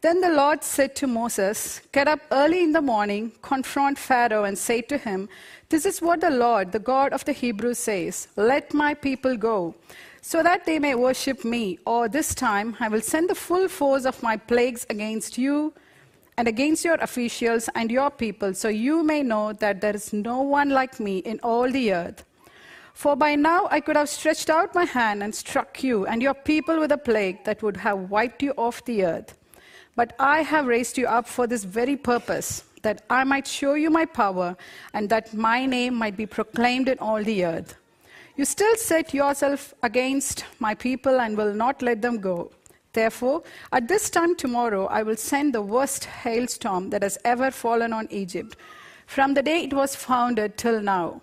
Then the Lord said to Moses, Get up early in the morning, confront Pharaoh, and say to him, This is what the Lord, the God of the Hebrews, says Let my people go, so that they may worship me. Or this time I will send the full force of my plagues against you and against your officials and your people, so you may know that there is no one like me in all the earth. For by now I could have stretched out my hand and struck you and your people with a plague that would have wiped you off the earth. But I have raised you up for this very purpose, that I might show you my power, and that my name might be proclaimed in all the earth. You still set yourself against my people and will not let them go. Therefore, at this time tomorrow, I will send the worst hailstorm that has ever fallen on Egypt, from the day it was founded till now.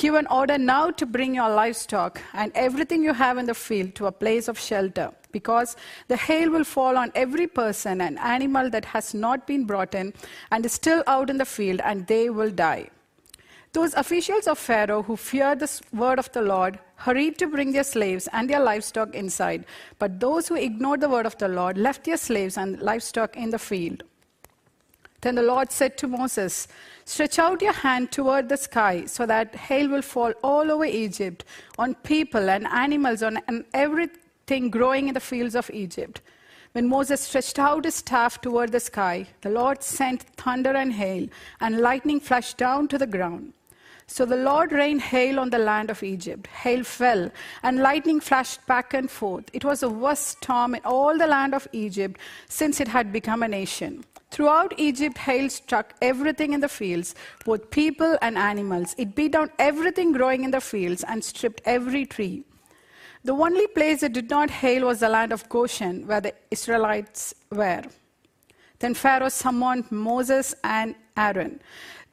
Give an order now to bring your livestock and everything you have in the field to a place of shelter, because the hail will fall on every person and animal that has not been brought in and is still out in the field, and they will die. Those officials of Pharaoh who feared the word of the Lord hurried to bring their slaves and their livestock inside, but those who ignored the word of the Lord left their slaves and livestock in the field. Then the Lord said to Moses, Stretch out your hand toward the sky so that hail will fall all over Egypt, on people and animals, on and everything growing in the fields of Egypt. When Moses stretched out his staff toward the sky, the Lord sent thunder and hail, and lightning flashed down to the ground. So the Lord rained hail on the land of Egypt. Hail fell, and lightning flashed back and forth. It was the worst storm in all the land of Egypt since it had become a nation. Throughout Egypt, hail struck everything in the fields, both people and animals. It beat down everything growing in the fields and stripped every tree. The only place it did not hail was the land of Goshen, where the Israelites were. Then Pharaoh summoned Moses and Aaron.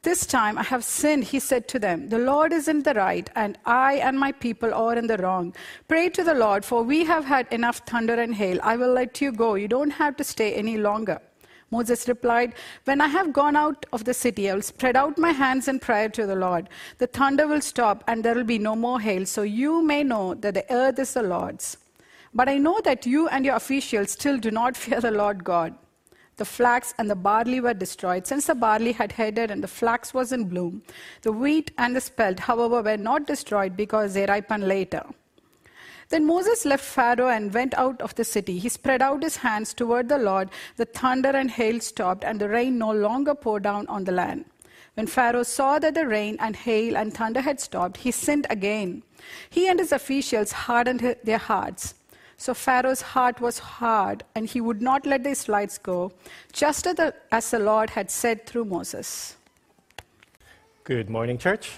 This time I have sinned, he said to them. The Lord is in the right, and I and my people are in the wrong. Pray to the Lord, for we have had enough thunder and hail. I will let you go. You don't have to stay any longer. Moses replied, When I have gone out of the city, I will spread out my hands in prayer to the Lord. The thunder will stop, and there will be no more hail, so you may know that the earth is the Lord's. But I know that you and your officials still do not fear the Lord God. The flax and the barley were destroyed, since the barley had headed and the flax was in bloom. The wheat and the spelt, however, were not destroyed because they ripen later. Then Moses left Pharaoh and went out of the city. He spread out his hands toward the Lord. The thunder and hail stopped, and the rain no longer poured down on the land. When Pharaoh saw that the rain and hail and thunder had stopped, he sinned again. He and his officials hardened their hearts. So Pharaoh's heart was hard, and he would not let the Israelites go, just as the, as the Lord had said through Moses. Good morning, church.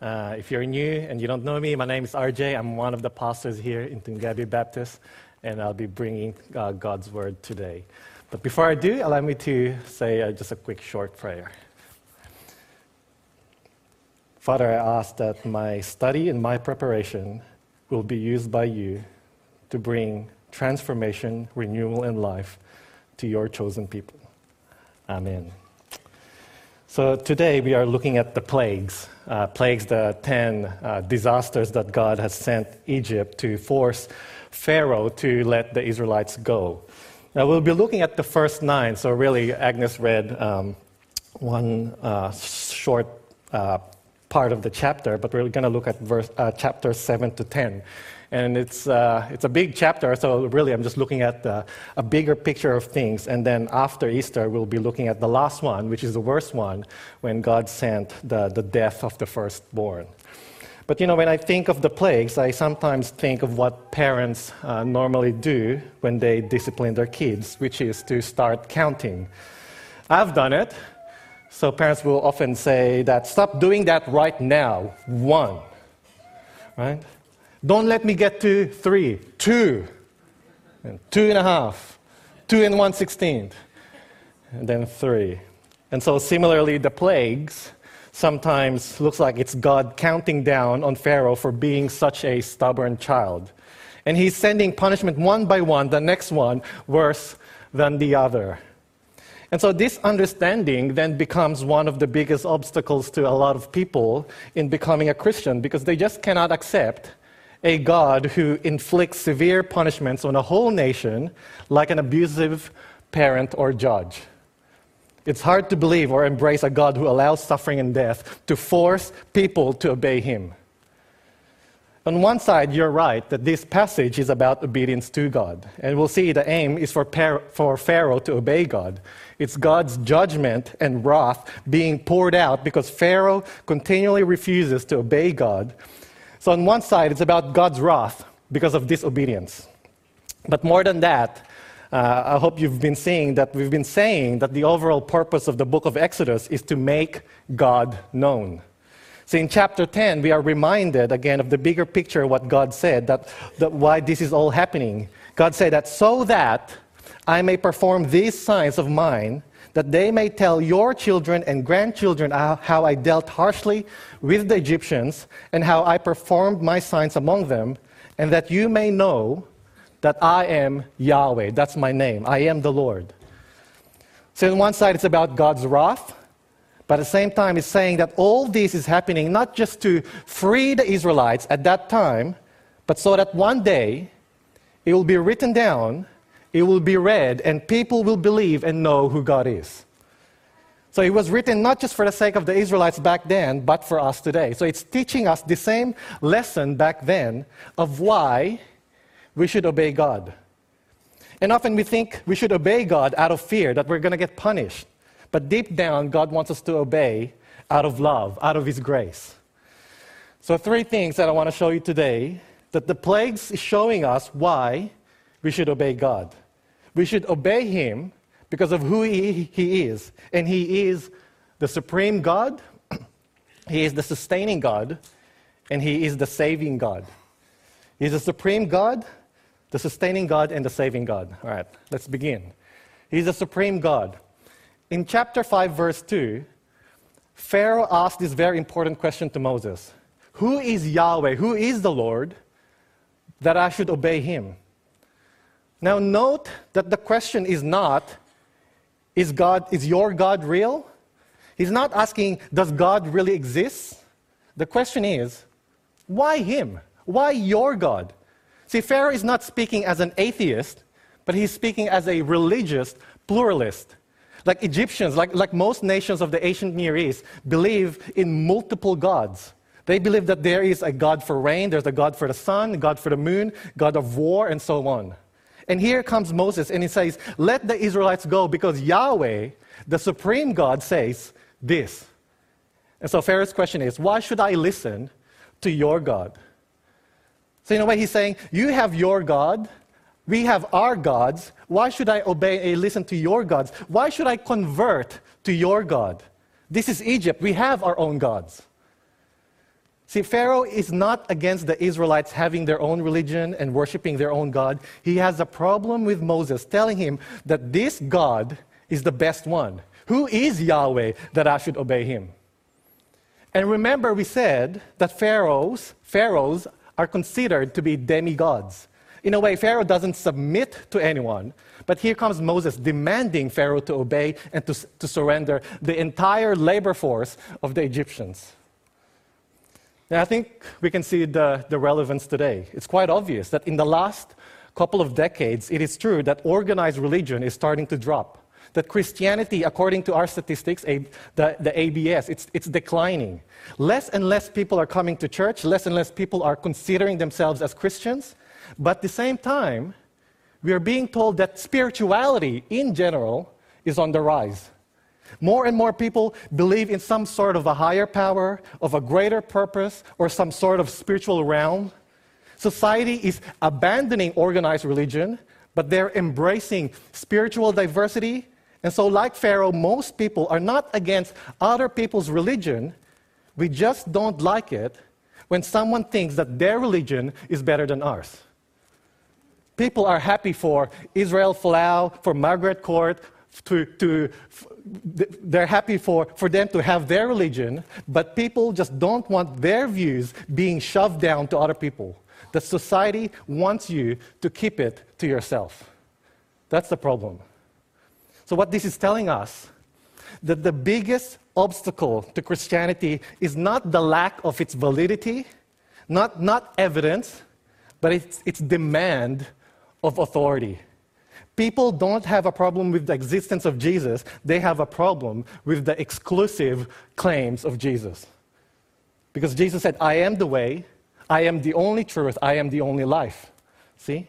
Uh, if you're new and you don't know me, my name is RJ. I'm one of the pastors here in Toongabbie Baptist, and I'll be bringing uh, God's word today. But before I do, allow me to say uh, just a quick short prayer. Father, I ask that my study and my preparation will be used by you to bring transformation, renewal, and life to your chosen people. Amen. So today we are looking at the plagues, uh, plagues, the 10 uh, disasters that God has sent Egypt to force Pharaoh to let the Israelites go. Now we'll be looking at the first nine. So really, Agnes read um, one uh, short uh, part of the chapter, but we're going to look at verse, uh, chapter 7 to 10. And it's, uh, it's a big chapter, so really I'm just looking at the, a bigger picture of things. And then after Easter, we'll be looking at the last one, which is the worst one, when God sent the, the death of the firstborn. But you know, when I think of the plagues, I sometimes think of what parents uh, normally do when they discipline their kids, which is to start counting. I've done it. So parents will often say that, stop doing that right now. One. Right? Don't let me get to three, two, and two and a half, two and one sixteenth, and then three. And so, similarly, the plagues sometimes looks like it's God counting down on Pharaoh for being such a stubborn child. And he's sending punishment one by one, the next one worse than the other. And so, this understanding then becomes one of the biggest obstacles to a lot of people in becoming a Christian because they just cannot accept a God who inflicts severe punishments on a whole nation, like an abusive parent, or judge. It's hard to believe or embrace a God who allows suffering and death to force people to obey him. On one side, you're right that this passage is about obedience to God. And we'll see the aim is for, for Pharaoh to obey God. It's God's judgment and wrath being poured out because Pharaoh continually refuses to obey God. So, on one side, it's about God's wrath because of disobedience. But more than that, uh, I hope you've been seeing that we've been saying that the overall purpose of the book of Exodus is to make God known. So in chapter 10, we are reminded again of the bigger picture what God said, that, that why this is all happening. God said that so that I may perform these signs of mine, that they may tell your children and grandchildren how I dealt harshly with the Egyptians and how I performed my signs among them, and that you may know that I am Yahweh. That's my name. I am the Lord. So, on one side, it's about God's wrath, but at the same time, it's saying that all this is happening not just to free the Israelites at that time, but so that one day it will be written down, it will be read, and people will believe and know who God is. So it was written not just for the sake of the Israelites back then, but for us today. So it's teaching us the same lesson back then of why we should obey God. And often we think we should obey God out of fear that we're going to get punished. But deep down, God wants us to obey out of love, out of His grace. So, three things that I want to show you today that the plagues is showing us why we should obey God. We should obey Him because of who He, he is. And He is the supreme God, He is the sustaining God, and He is the saving God. He's the supreme God, the sustaining God, and the saving God. All right, let's begin. He's the supreme God. In chapter 5, verse 2, Pharaoh asked this very important question to Moses Who is Yahweh? Who is the Lord that I should obey him? Now, note that the question is not, is, God, is your God real? He's not asking, does God really exist? The question is, why him? Why your God? See, Pharaoh is not speaking as an atheist, but he's speaking as a religious pluralist. Like Egyptians, like, like most nations of the ancient Near East, believe in multiple gods. They believe that there is a God for rain, there's a God for the sun, a God for the moon, God of war, and so on. And here comes Moses, and he says, Let the Israelites go because Yahweh, the supreme God, says this. And so Pharaoh's question is, Why should I listen to your God? So, in a way, he's saying, You have your God, we have our gods. Why should I obey and listen to your gods? Why should I convert to your God? This is Egypt. We have our own gods. See, Pharaoh is not against the Israelites having their own religion and worshiping their own God. He has a problem with Moses telling him that this God is the best one. Who is Yahweh that I should obey him? And remember, we said that pharaohs, pharaohs are considered to be demigods. In a way, Pharaoh doesn't submit to anyone. But here comes Moses demanding Pharaoh to obey and to, to surrender the entire labor force of the Egyptians. I think we can see the, the relevance today. It's quite obvious that in the last couple of decades, it is true that organized religion is starting to drop. That Christianity, according to our statistics, the, the ABS, it's, it's declining. Less and less people are coming to church, less and less people are considering themselves as Christians. But at the same time, we are being told that spirituality in general is on the rise. More and more people believe in some sort of a higher power, of a greater purpose, or some sort of spiritual realm. Society is abandoning organized religion, but they're embracing spiritual diversity. And so, like Pharaoh, most people are not against other people's religion. We just don't like it when someone thinks that their religion is better than ours. People are happy for Israel Folau, for Margaret Court, to, to, they're happy for, for them to have their religion, but people just don't want their views being shoved down to other people. The society wants you to keep it to yourself. That's the problem. So, what this is telling us that the biggest obstacle to Christianity is not the lack of its validity, not, not evidence, but it's, its demand of authority. People don't have a problem with the existence of Jesus, they have a problem with the exclusive claims of Jesus. Because Jesus said, I am the way, I am the only truth, I am the only life. See?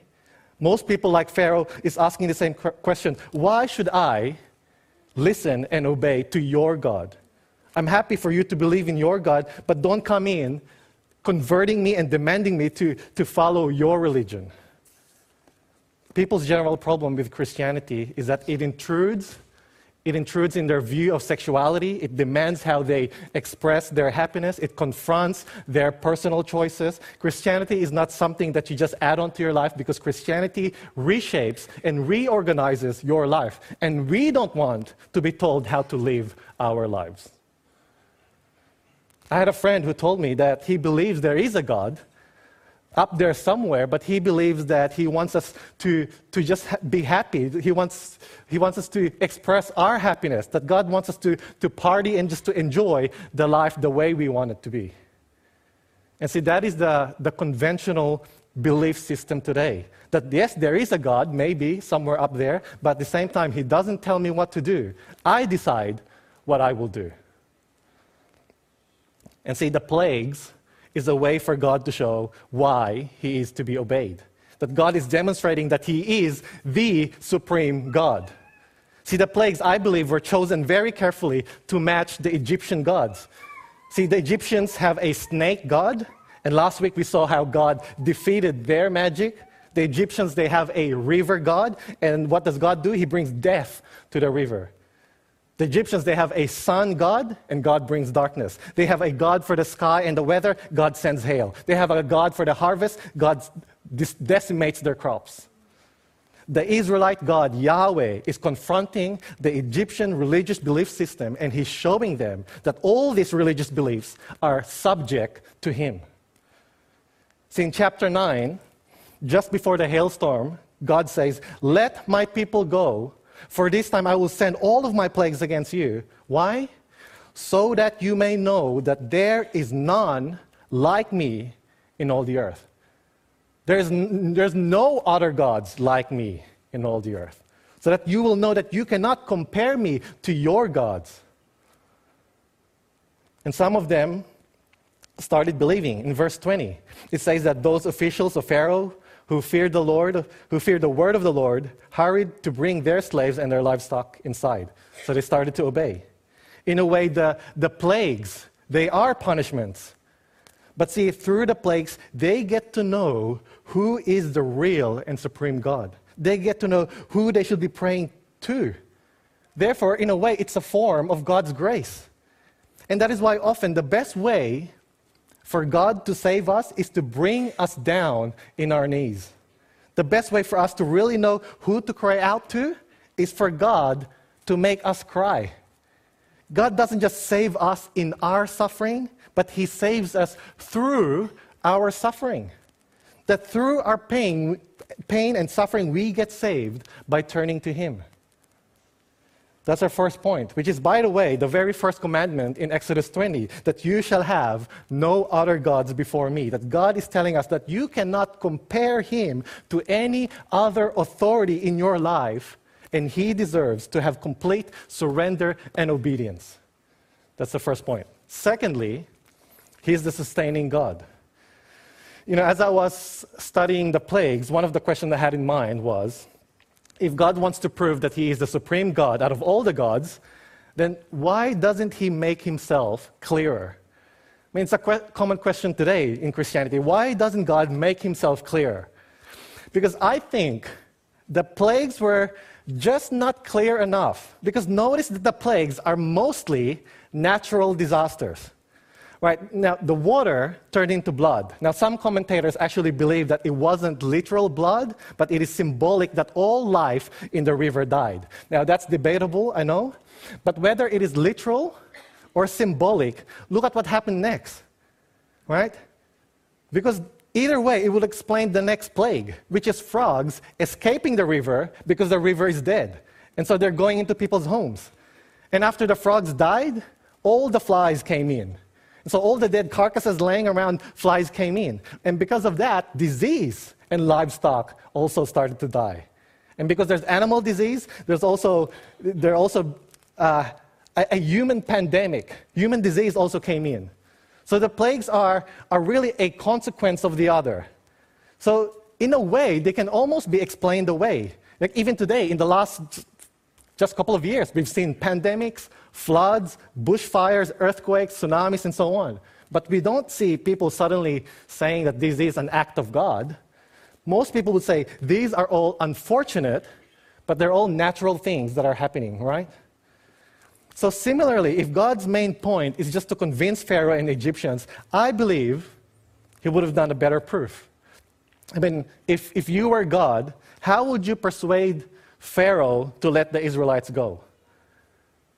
Most people, like Pharaoh, is asking the same question Why should I listen and obey to your God? I'm happy for you to believe in your God, but don't come in converting me and demanding me to, to follow your religion. People's general problem with Christianity is that it intrudes it intrudes in their view of sexuality. It demands how they express their happiness. It confronts their personal choices. Christianity is not something that you just add on to your life because Christianity reshapes and reorganizes your life. And we don't want to be told how to live our lives. I had a friend who told me that he believes there is a God, up there somewhere, but he believes that he wants us to, to just be happy. He wants, he wants us to express our happiness, that God wants us to, to party and just to enjoy the life the way we want it to be. And see, that is the, the conventional belief system today. That yes, there is a God, maybe somewhere up there, but at the same time, He doesn't tell me what to do. I decide what I will do. And see, the plagues is a way for God to show why he is to be obeyed. That God is demonstrating that he is the supreme God. See, the plagues, I believe, were chosen very carefully to match the Egyptian gods. See, the Egyptians have a snake god, and last week we saw how God defeated their magic. The Egyptians, they have a river god, and what does God do? He brings death to the river. The Egyptians, they have a sun god, and God brings darkness. They have a god for the sky and the weather, God sends hail. They have a god for the harvest, God decimates their crops. The Israelite God, Yahweh, is confronting the Egyptian religious belief system, and he's showing them that all these religious beliefs are subject to him. See, in chapter 9, just before the hailstorm, God says, Let my people go for this time I will send all of my plagues against you. Why? So that you may know that there is none like me in all the earth. There's, there's no other gods like me in all the earth. So that you will know that you cannot compare me to your gods. And some of them started believing. In verse 20, it says that those officials of Pharaoh who feared the Lord, who feared the word of the Lord, hurried to bring their slaves and their livestock inside. So they started to obey. In a way, the, the plagues, they are punishments. But see, through the plagues, they get to know who is the real and supreme God. They get to know who they should be praying to. Therefore, in a way, it's a form of God's grace. And that is why often the best way for God to save us is to bring us down in our knees. The best way for us to really know who to cry out to is for God to make us cry. God doesn't just save us in our suffering, but He saves us through our suffering. That through our pain, pain and suffering, we get saved by turning to Him. That's our first point, which is, by the way, the very first commandment in Exodus 20 that you shall have no other gods before me. That God is telling us that you cannot compare Him to any other authority in your life, and He deserves to have complete surrender and obedience. That's the first point. Secondly, He's the sustaining God. You know, as I was studying the plagues, one of the questions I had in mind was, if God wants to prove that He is the supreme God out of all the gods, then why doesn't He make Himself clearer? I mean, it's a que- common question today in Christianity. Why doesn't God make Himself clearer? Because I think the plagues were just not clear enough. Because notice that the plagues are mostly natural disasters. Right, now the water turned into blood. Now, some commentators actually believe that it wasn't literal blood, but it is symbolic that all life in the river died. Now, that's debatable, I know, but whether it is literal or symbolic, look at what happened next. Right? Because either way, it will explain the next plague, which is frogs escaping the river because the river is dead. And so they're going into people's homes. And after the frogs died, all the flies came in. So all the dead carcasses laying around, flies came in. And because of that, disease and livestock also started to die. And because there's animal disease, there's also, there also uh, a, a human pandemic. Human disease also came in. So the plagues are, are really a consequence of the other. So, in a way, they can almost be explained away. Like even today, in the last just a couple of years, we've seen pandemics, floods, bushfires, earthquakes, tsunamis, and so on. But we don't see people suddenly saying that this is an act of God. Most people would say these are all unfortunate, but they're all natural things that are happening, right? So, similarly, if God's main point is just to convince Pharaoh and Egyptians, I believe he would have done a better proof. I mean, if, if you were God, how would you persuade Pharaoh to let the Israelites go?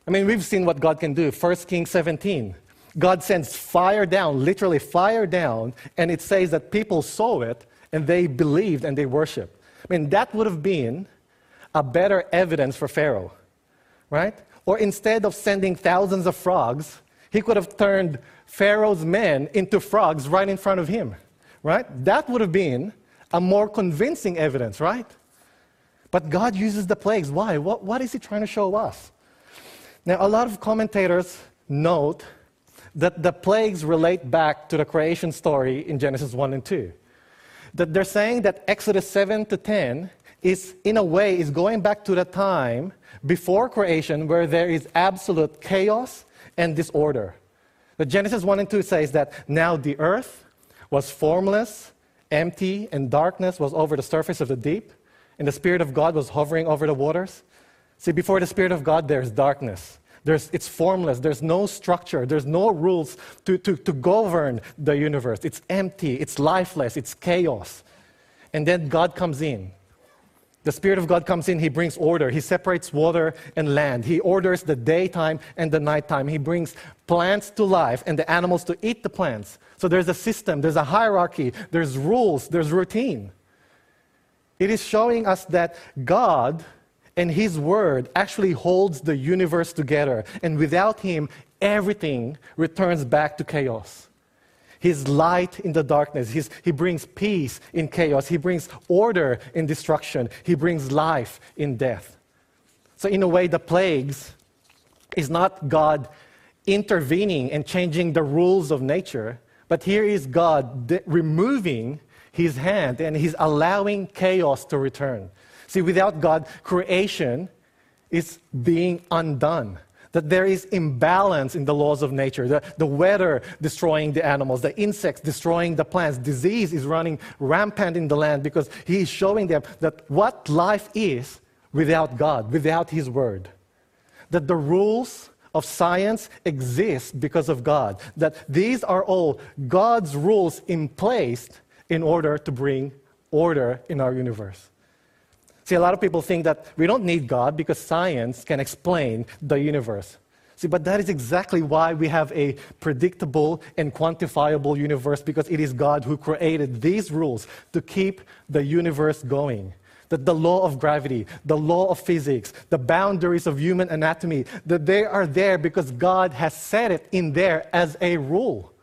I mean, we've seen what God can do. 1 Kings 17. God sends fire down, literally fire down, and it says that people saw it and they believed and they worshiped. I mean, that would have been a better evidence for Pharaoh, right? Or instead of sending thousands of frogs, he could have turned Pharaoh's men into frogs right in front of him, right? That would have been a more convincing evidence, right? But God uses the plagues. Why? What, what is he trying to show us? Now, a lot of commentators note that the plagues relate back to the creation story in Genesis 1 and 2. That they're saying that Exodus 7 to 10 is, in a way, is going back to the time before creation where there is absolute chaos and disorder. The Genesis 1 and 2 says that now the earth was formless, empty, and darkness was over the surface of the deep, and the Spirit of God was hovering over the waters. See, before the Spirit of God, there's darkness. There's, it's formless. There's no structure. There's no rules to, to, to govern the universe. It's empty. It's lifeless. It's chaos. And then God comes in. The Spirit of God comes in. He brings order. He separates water and land. He orders the daytime and the nighttime. He brings plants to life and the animals to eat the plants. So there's a system, there's a hierarchy, there's rules, there's routine. It is showing us that God and His Word actually holds the universe together. And without Him, everything returns back to chaos. His light in the darkness. He's, he brings peace in chaos. He brings order in destruction. He brings life in death. So, in a way, the plagues is not God intervening and changing the rules of nature, but here is God de- removing his hand and he's allowing chaos to return. See, without God, creation is being undone. That there is imbalance in the laws of nature. The, the weather destroying the animals, the insects destroying the plants. Disease is running rampant in the land because He is showing them that what life is without God, without His Word. That the rules of science exist because of God. That these are all God's rules in place in order to bring order in our universe. See, a lot of people think that we don't need God because science can explain the universe. See, but that is exactly why we have a predictable and quantifiable universe because it is God who created these rules to keep the universe going. That the law of gravity, the law of physics, the boundaries of human anatomy, that they are there because God has set it in there as a rule.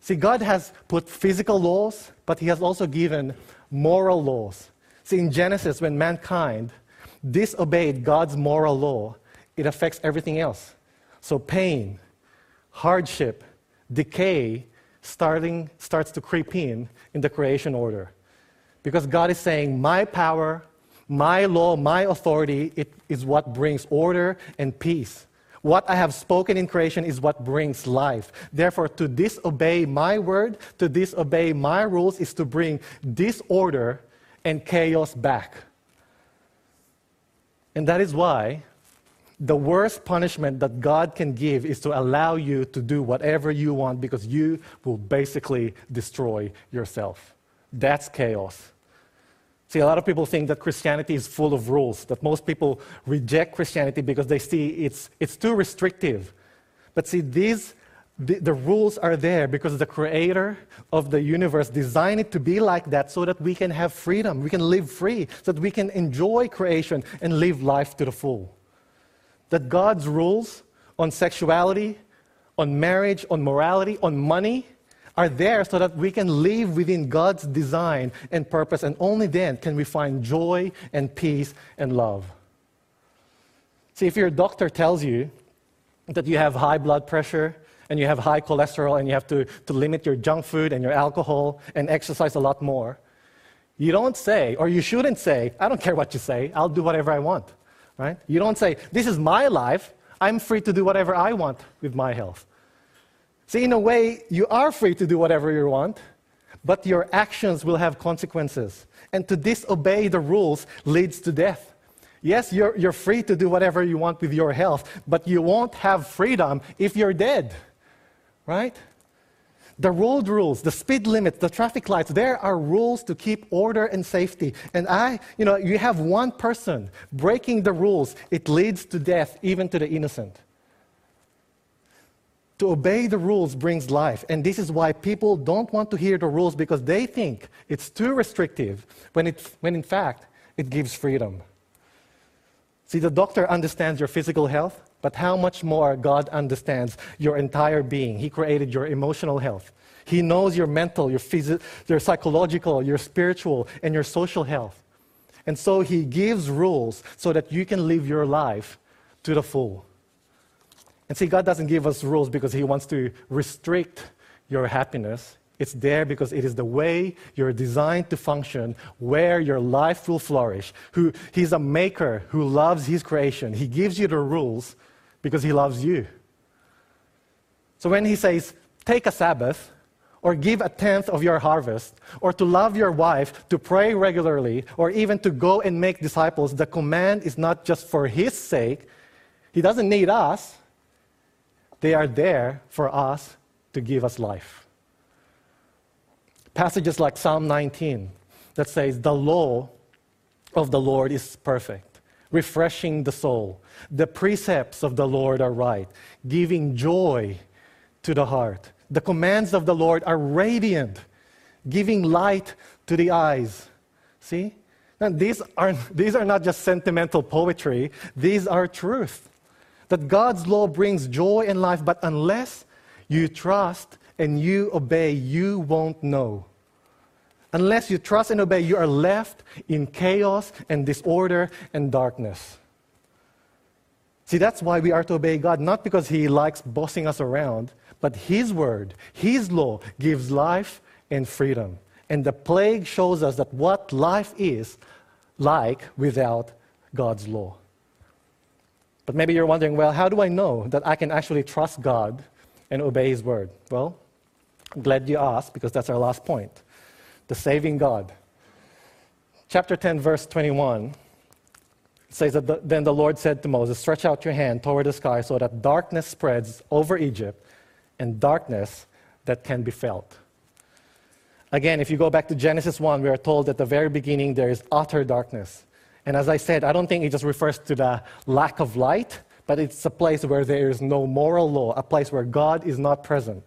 See, God has put physical laws, but He has also given moral laws. See, in Genesis, when mankind disobeyed God's moral law, it affects everything else. So pain, hardship, decay starting, starts to creep in in the creation order. Because God is saying, My power, my law, my authority it is what brings order and peace. What I have spoken in creation is what brings life. Therefore, to disobey my word, to disobey my rules, is to bring disorder and chaos back. And that is why the worst punishment that God can give is to allow you to do whatever you want because you will basically destroy yourself. That's chaos. See, a lot of people think that Christianity is full of rules, that most people reject Christianity because they see it's, it's too restrictive. But see, these the, the, rules are there because the creator of the universe designed it to be like that so that we can have freedom, we can live free, so that we can enjoy creation and live life to the full. That God's rules on sexuality, on marriage, on morality, on money are there so that we can live within God's design and purpose, and only then can we find joy and peace and love. See, if your doctor tells you that you have high blood pressure and you have high cholesterol and you have to, to limit your junk food and your alcohol and exercise a lot more, you don't say, or you shouldn't say, I don't care what you say, I'll do whatever I want. Right? You don't say, This is my life, I'm free to do whatever I want with my health. See, in a way, you are free to do whatever you want, but your actions will have consequences. And to disobey the rules leads to death. Yes, you're, you're free to do whatever you want with your health, but you won't have freedom if you're dead. Right? The road rules, the speed limits, the traffic lights, there are rules to keep order and safety. And I, you know, you have one person breaking the rules, it leads to death, even to the innocent. To obey the rules brings life. And this is why people don't want to hear the rules because they think it's too restrictive, when, it, when in fact, it gives freedom. See, the doctor understands your physical health, but how much more God understands your entire being. He created your emotional health. He knows your mental, your, phys- your psychological, your spiritual, and your social health. And so He gives rules so that you can live your life to the full. And see, God doesn't give us rules because He wants to restrict your happiness. It's there because it is the way you're designed to function, where your life will flourish. Who, he's a maker who loves His creation. He gives you the rules because He loves you. So when He says, take a Sabbath, or give a tenth of your harvest, or to love your wife, to pray regularly, or even to go and make disciples, the command is not just for His sake. He doesn't need us, they are there for us to give us life. Passages like Psalm 19 that says, The law of the Lord is perfect, refreshing the soul. The precepts of the Lord are right, giving joy to the heart. The commands of the Lord are radiant, giving light to the eyes. See? Now, these are, these are not just sentimental poetry, these are truth that God's law brings joy and life, but unless you trust and you obey, you won't know. Unless you trust and obey, you are left in chaos and disorder and darkness. See, that's why we are to obey God, not because He likes bossing us around, but His word, His law gives life and freedom. And the plague shows us that what life is like without God's law. But maybe you're wondering, well, how do I know that I can actually trust God and obey His word? Well, I'm glad you asked because that's our last point the saving God. Chapter 10, verse 21 says that the, then the Lord said to Moses, Stretch out your hand toward the sky so that darkness spreads over Egypt and darkness that can be felt. Again, if you go back to Genesis 1, we are told at the very beginning there is utter darkness. And as I said, I don't think it just refers to the lack of light, but it's a place where there is no moral law, a place where God is not present.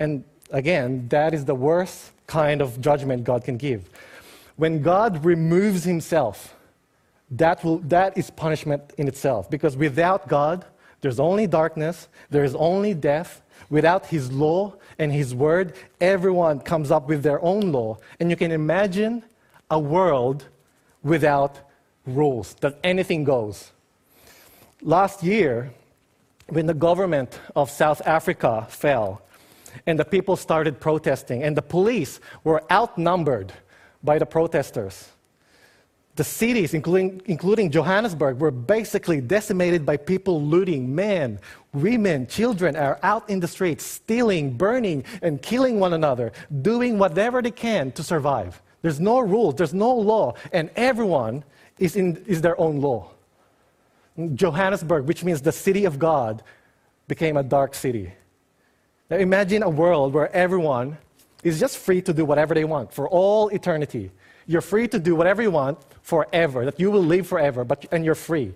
And again, that is the worst kind of judgment God can give. When God removes himself, that, will, that is punishment in itself. Because without God, there's only darkness, there is only death. Without his law and his word, everyone comes up with their own law. And you can imagine a world without rules, that anything goes. Last year, when the government of South Africa fell and the people started protesting, and the police were outnumbered by the protesters, the cities, including, including Johannesburg, were basically decimated by people looting. Men, women, children are out in the streets, stealing, burning, and killing one another, doing whatever they can to survive. There's no rules, there's no law, and everyone is, in, is their own law. Johannesburg, which means the city of God, became a dark city. Now imagine a world where everyone is just free to do whatever they want for all eternity. You're free to do whatever you want forever, that you will live forever, but, and you're free.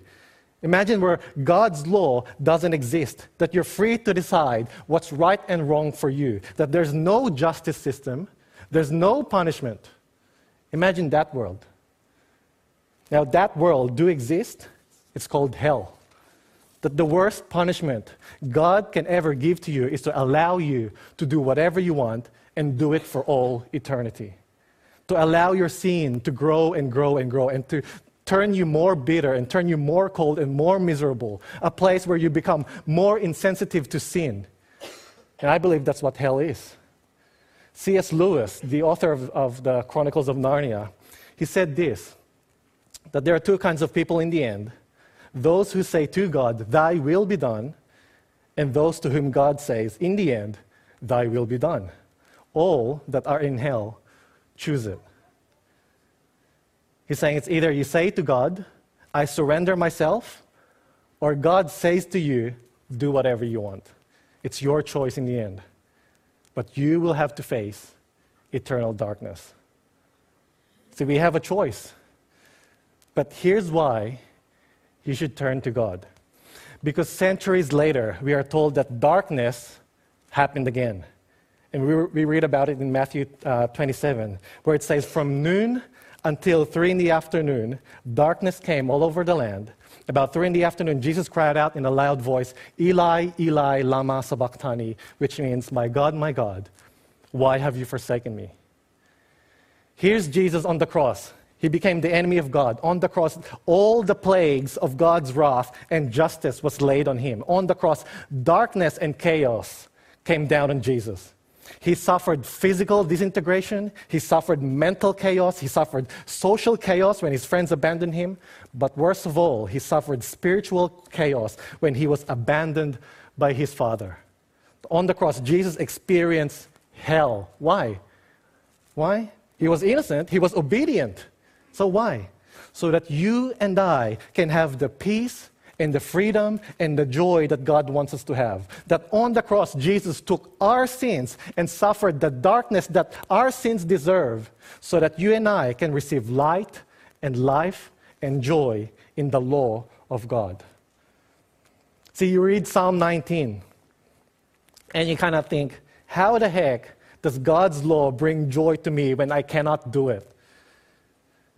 Imagine where God's law doesn't exist, that you're free to decide what's right and wrong for you, that there's no justice system, there's no punishment. Imagine that world. Now, that world do exist. It's called hell. that the worst punishment God can ever give to you is to allow you to do whatever you want and do it for all eternity. To allow your sin to grow and grow and grow and to turn you more bitter and turn you more cold and more miserable. A place where you become more insensitive to sin. And I believe that's what hell is. C.S. Lewis, the author of, of the Chronicles of Narnia, he said this that there are two kinds of people in the end those who say to God, Thy will be done, and those to whom God says, In the end, Thy will be done. All that are in hell choose it. He's saying it's either you say to God, I surrender myself, or God says to you, Do whatever you want. It's your choice in the end. But you will have to face eternal darkness. See, we have a choice. But here's why you should turn to God. Because centuries later, we are told that darkness happened again. And we, we read about it in Matthew uh, 27, where it says, From noon until three in the afternoon, darkness came all over the land. About three in the afternoon, Jesus cried out in a loud voice, Eli, Eli, Lama Sabachthani, which means, My God, my God, why have you forsaken me? Here's Jesus on the cross. He became the enemy of God. On the cross, all the plagues of God's wrath and justice was laid on him. On the cross, darkness and chaos came down on Jesus. He suffered physical disintegration, he suffered mental chaos, he suffered social chaos when his friends abandoned him, but worst of all, he suffered spiritual chaos when he was abandoned by his Father. On the cross, Jesus experienced hell. Why? Why? He was innocent, he was obedient. So, why? So that you and I can have the peace and the freedom and the joy that God wants us to have. That on the cross, Jesus took our sins and suffered the darkness that our sins deserve, so that you and I can receive light and life and joy in the law of God. See, you read Psalm 19, and you kind of think, how the heck does God's law bring joy to me when I cannot do it?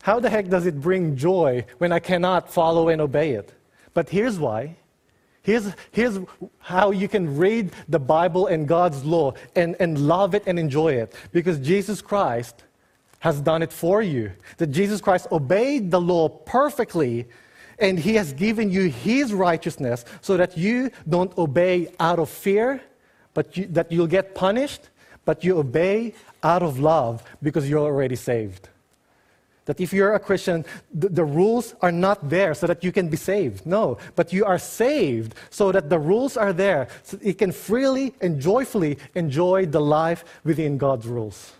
How the heck does it bring joy when I cannot follow and obey it? But here's why. Here's, here's how you can read the Bible and God's law and, and love it and enjoy it. Because Jesus Christ has done it for you. That Jesus Christ obeyed the law perfectly and he has given you his righteousness so that you don't obey out of fear, but you, that you'll get punished, but you obey out of love because you're already saved. That if you're a Christian, the, the, rules are not there so that you can be saved. No, but you are saved so that the rules are there so you can freely and joyfully enjoy the life within God's rules.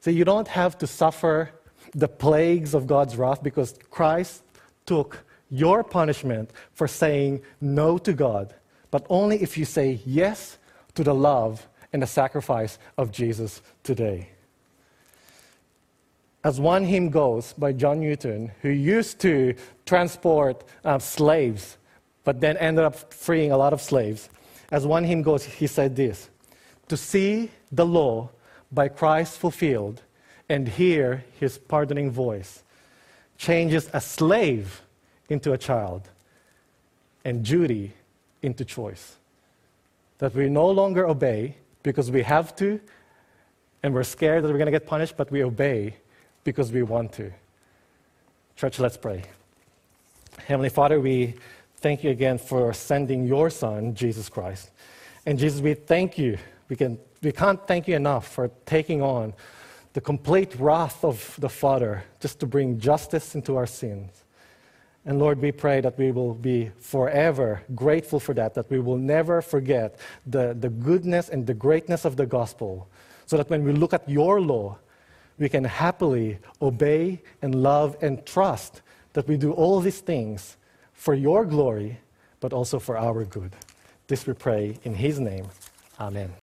So you don't have to suffer the plagues of God's wrath because Christ took your punishment for saying no to God, but only if you say yes to the love and the sacrifice of Jesus today. As One Hymn Goes by John Newton, who used to transport uh, slaves, but then ended up freeing a lot of slaves. As One Hymn Goes, he said this To see the law by Christ fulfilled and hear his pardoning voice changes a slave into a child and duty into choice. That we no longer obey because we have to and we're scared that we're going to get punished, but we obey because we want to. Church, let's pray. Heavenly Father, we thank you again for sending your Son, Jesus Christ. And Jesus, we thank you. We, can, we can't thank you enough for taking on the complete wrath of the Father just to bring justice into our sins. And Lord, we pray that we will be forever grateful for that, that we will never forget the, the goodness and the greatness of the gospel, so that when we look at your law, we can happily obey and love and trust that we do all these things for your glory, but also for our good. This we pray in His name. Amen.